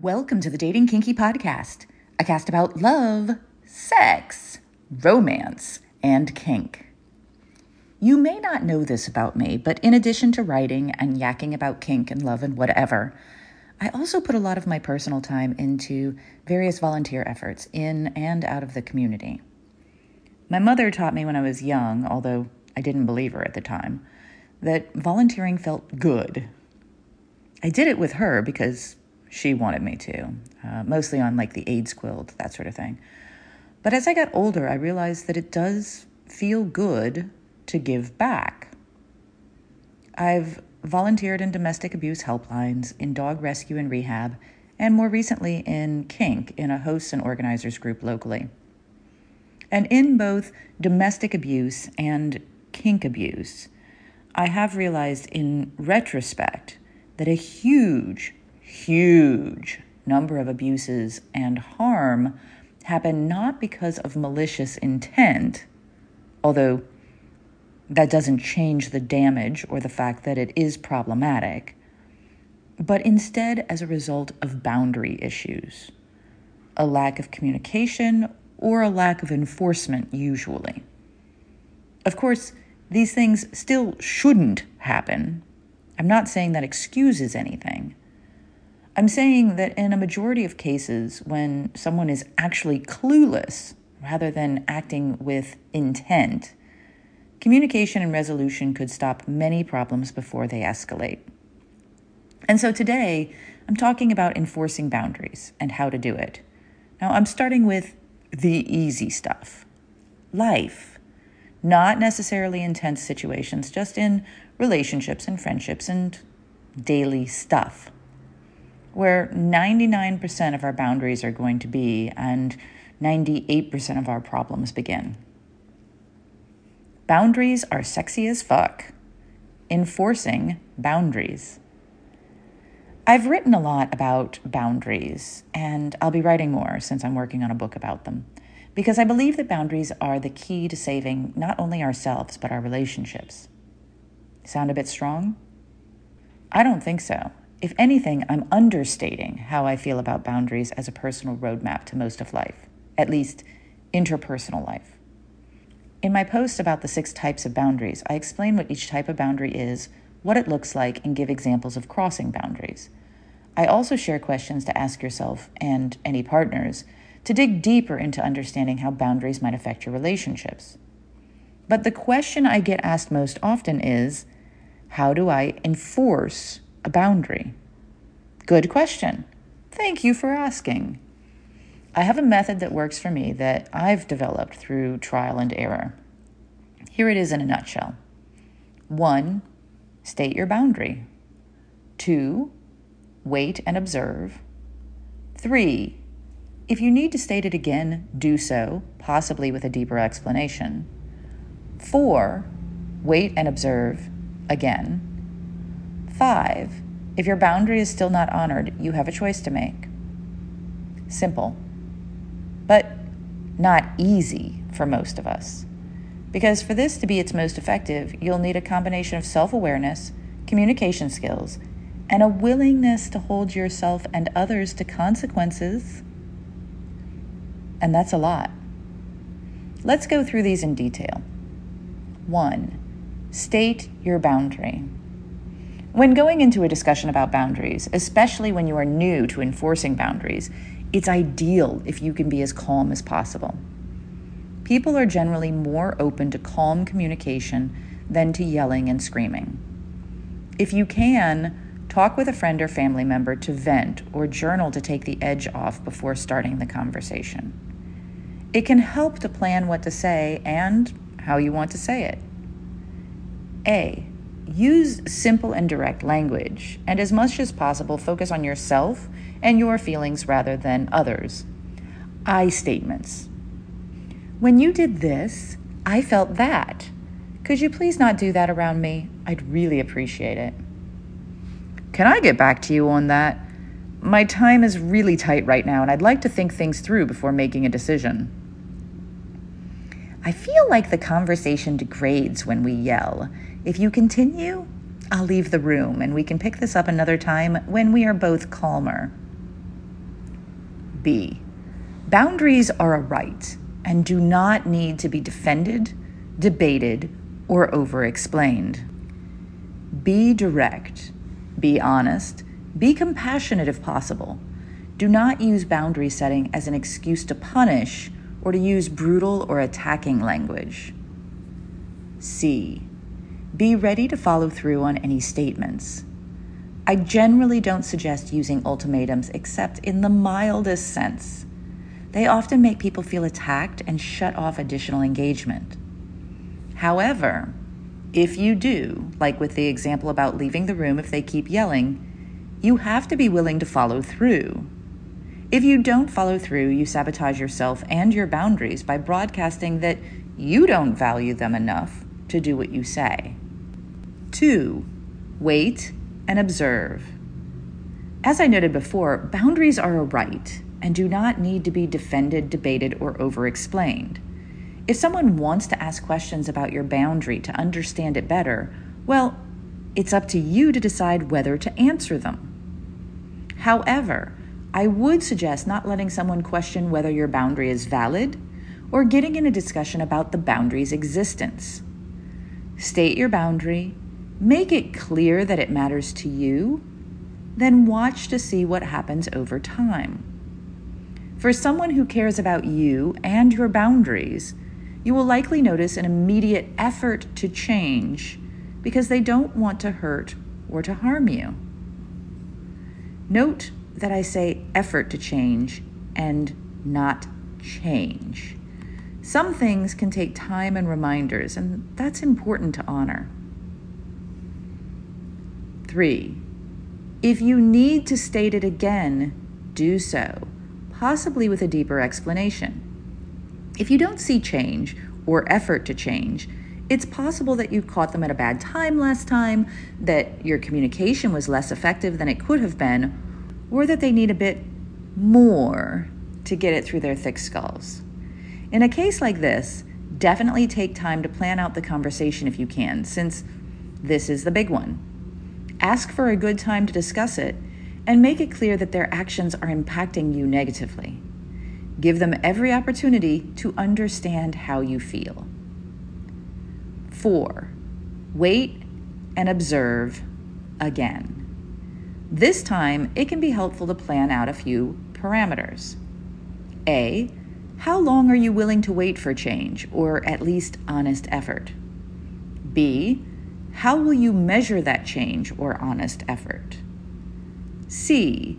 Welcome to the Dating Kinky Podcast, a cast about love, sex, romance, and kink. You may not know this about me, but in addition to writing and yakking about kink and love and whatever, I also put a lot of my personal time into various volunteer efforts in and out of the community. My mother taught me when I was young, although I didn't believe her at the time, that volunteering felt good. I did it with her because she wanted me to, uh, mostly on like the AIDS quilt, that sort of thing. But as I got older, I realized that it does feel good to give back. I've volunteered in domestic abuse helplines, in dog rescue and rehab, and more recently in kink in a hosts and organizers group locally. And in both domestic abuse and kink abuse, I have realized in retrospect that a huge huge number of abuses and harm happen not because of malicious intent, although that doesn't change the damage or the fact that it is problematic, but instead as a result of boundary issues, a lack of communication or a lack of enforcement, usually. Of course, these things still shouldn't happen. I'm not saying that excuses anything. I'm saying that in a majority of cases, when someone is actually clueless rather than acting with intent, communication and resolution could stop many problems before they escalate. And so today, I'm talking about enforcing boundaries and how to do it. Now, I'm starting with the easy stuff life, not necessarily intense situations, just in relationships and friendships and daily stuff where 99% of our boundaries are going to be and 98% of our problems begin. Boundaries are sexy as fuck. Enforcing boundaries. I've written a lot about boundaries, and I'll be writing more since I'm working on a book about them, because I believe that boundaries are the key to saving not only ourselves, but our relationships. Sound a bit strong? I don't think so. If anything, I'm understating how I feel about boundaries as a personal roadmap to most of life, at least interpersonal life. In my post about the six types of boundaries, I explain what each type of boundary is, what it looks like, and give examples of crossing boundaries. I also share questions to ask yourself and any partners to dig deeper into understanding how boundaries might affect your relationships. But the question I get asked most often is how do I enforce a boundary? Good question. Thank you for asking. I have a method that works for me that I've developed through trial and error. Here it is in a nutshell. One, state your boundary. Two, wait and observe. Three, if you need to state it again, do so, possibly with a deeper explanation. Four, wait and observe again. Five, if your boundary is still not honored, you have a choice to make. Simple, but not easy for most of us. Because for this to be its most effective, you'll need a combination of self awareness, communication skills, and a willingness to hold yourself and others to consequences. And that's a lot. Let's go through these in detail. One, state your boundary. When going into a discussion about boundaries, especially when you are new to enforcing boundaries, it's ideal if you can be as calm as possible. People are generally more open to calm communication than to yelling and screaming. If you can, talk with a friend or family member to vent or journal to take the edge off before starting the conversation. It can help to plan what to say and how you want to say it. A. Use simple and direct language, and as much as possible, focus on yourself and your feelings rather than others. I statements. When you did this, I felt that. Could you please not do that around me? I'd really appreciate it. Can I get back to you on that? My time is really tight right now, and I'd like to think things through before making a decision. I feel like the conversation degrades when we yell. If you continue, I'll leave the room and we can pick this up another time when we are both calmer. B. Boundaries are a right and do not need to be defended, debated, or over explained. Be direct, be honest, be compassionate if possible. Do not use boundary setting as an excuse to punish or to use brutal or attacking language. C. Be ready to follow through on any statements. I generally don't suggest using ultimatums except in the mildest sense. They often make people feel attacked and shut off additional engagement. However, if you do, like with the example about leaving the room if they keep yelling, you have to be willing to follow through. If you don't follow through, you sabotage yourself and your boundaries by broadcasting that you don't value them enough to do what you say. Two, wait and observe. As I noted before, boundaries are a right and do not need to be defended, debated, or over explained. If someone wants to ask questions about your boundary to understand it better, well, it's up to you to decide whether to answer them. However, I would suggest not letting someone question whether your boundary is valid or getting in a discussion about the boundary's existence. State your boundary Make it clear that it matters to you, then watch to see what happens over time. For someone who cares about you and your boundaries, you will likely notice an immediate effort to change because they don't want to hurt or to harm you. Note that I say effort to change and not change. Some things can take time and reminders, and that's important to honor. Three, if you need to state it again, do so, possibly with a deeper explanation. If you don't see change or effort to change, it's possible that you caught them at a bad time last time, that your communication was less effective than it could have been, or that they need a bit more to get it through their thick skulls. In a case like this, definitely take time to plan out the conversation if you can, since this is the big one. Ask for a good time to discuss it and make it clear that their actions are impacting you negatively. Give them every opportunity to understand how you feel. Four, wait and observe again. This time, it can be helpful to plan out a few parameters. A, how long are you willing to wait for change or at least honest effort? B, how will you measure that change or honest effort? C.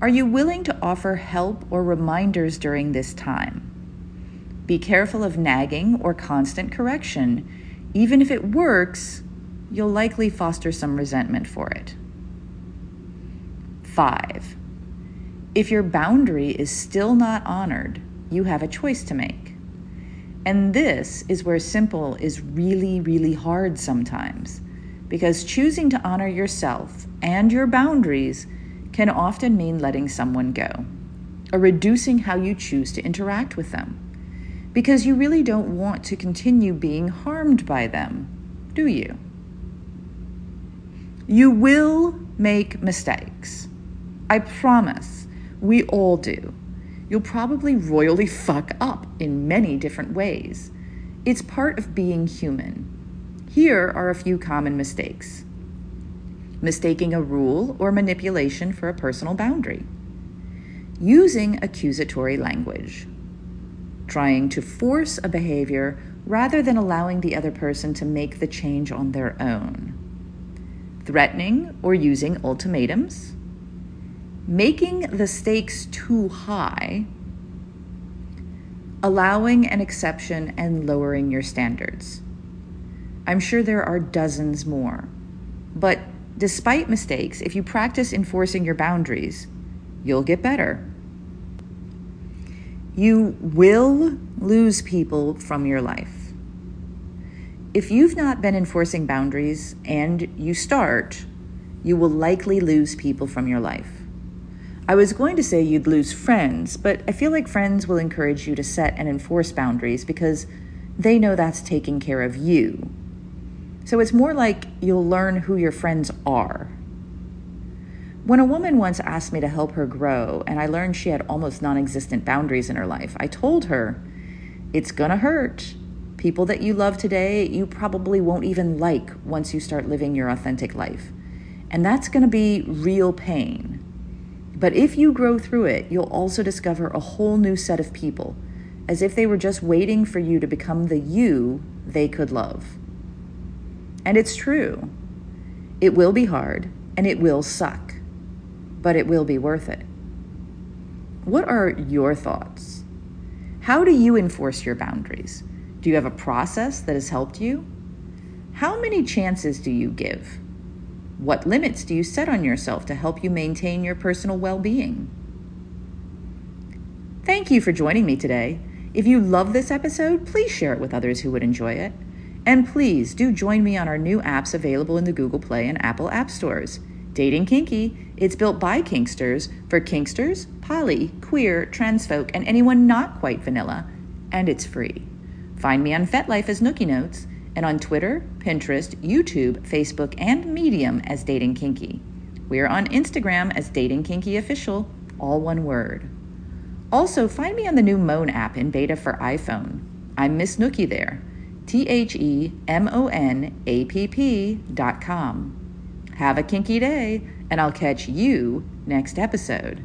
Are you willing to offer help or reminders during this time? Be careful of nagging or constant correction. Even if it works, you'll likely foster some resentment for it. 5. If your boundary is still not honored, you have a choice to make. And this is where simple is really, really hard sometimes, because choosing to honor yourself and your boundaries can often mean letting someone go, or reducing how you choose to interact with them, because you really don't want to continue being harmed by them, do you? You will make mistakes. I promise. We all do you'll probably royally fuck up in many different ways. It's part of being human. Here are a few common mistakes. Mistaking a rule or manipulation for a personal boundary, using accusatory language, trying to force a behavior rather than allowing the other person to make the change on their own, threatening or using ultimatums making the stakes too high, allowing an exception and lowering your standards. I'm sure there are dozens more. But despite mistakes, if you practice enforcing your boundaries, you'll get better. You will lose people from your life. If you've not been enforcing boundaries and you start, you will likely lose people from your life. I was going to say you'd lose friends, but I feel like friends will encourage you to set and enforce boundaries because they know that's taking care of you. So it's more like you'll learn who your friends are. When a woman once asked me to help her grow, and I learned she had almost non existent boundaries in her life, I told her, It's gonna hurt. People that you love today, you probably won't even like once you start living your authentic life. And that's gonna be real pain. But if you grow through it, you'll also discover a whole new set of people, as if they were just waiting for you to become the you they could love. And it's true. It will be hard and it will suck, but it will be worth it. What are your thoughts? How do you enforce your boundaries? Do you have a process that has helped you? How many chances do you give? What limits do you set on yourself to help you maintain your personal well being? Thank you for joining me today. If you love this episode, please share it with others who would enjoy it. And please do join me on our new apps available in the Google Play and Apple App Stores. Dating Kinky, it's built by Kinksters for Kinksters, poly, queer, trans folk, and anyone not quite vanilla, and it's free. Find me on FetLife as Nookie Notes and on Twitter, Pinterest, YouTube, Facebook, and Medium as Dating Kinky. We are on Instagram as Dating Kinky Official, all one word. Also, find me on the new Moan app in beta for iPhone. I'm Miss Nookie there. T H E M O N A P P dot com. Have a kinky day, and I'll catch you next episode.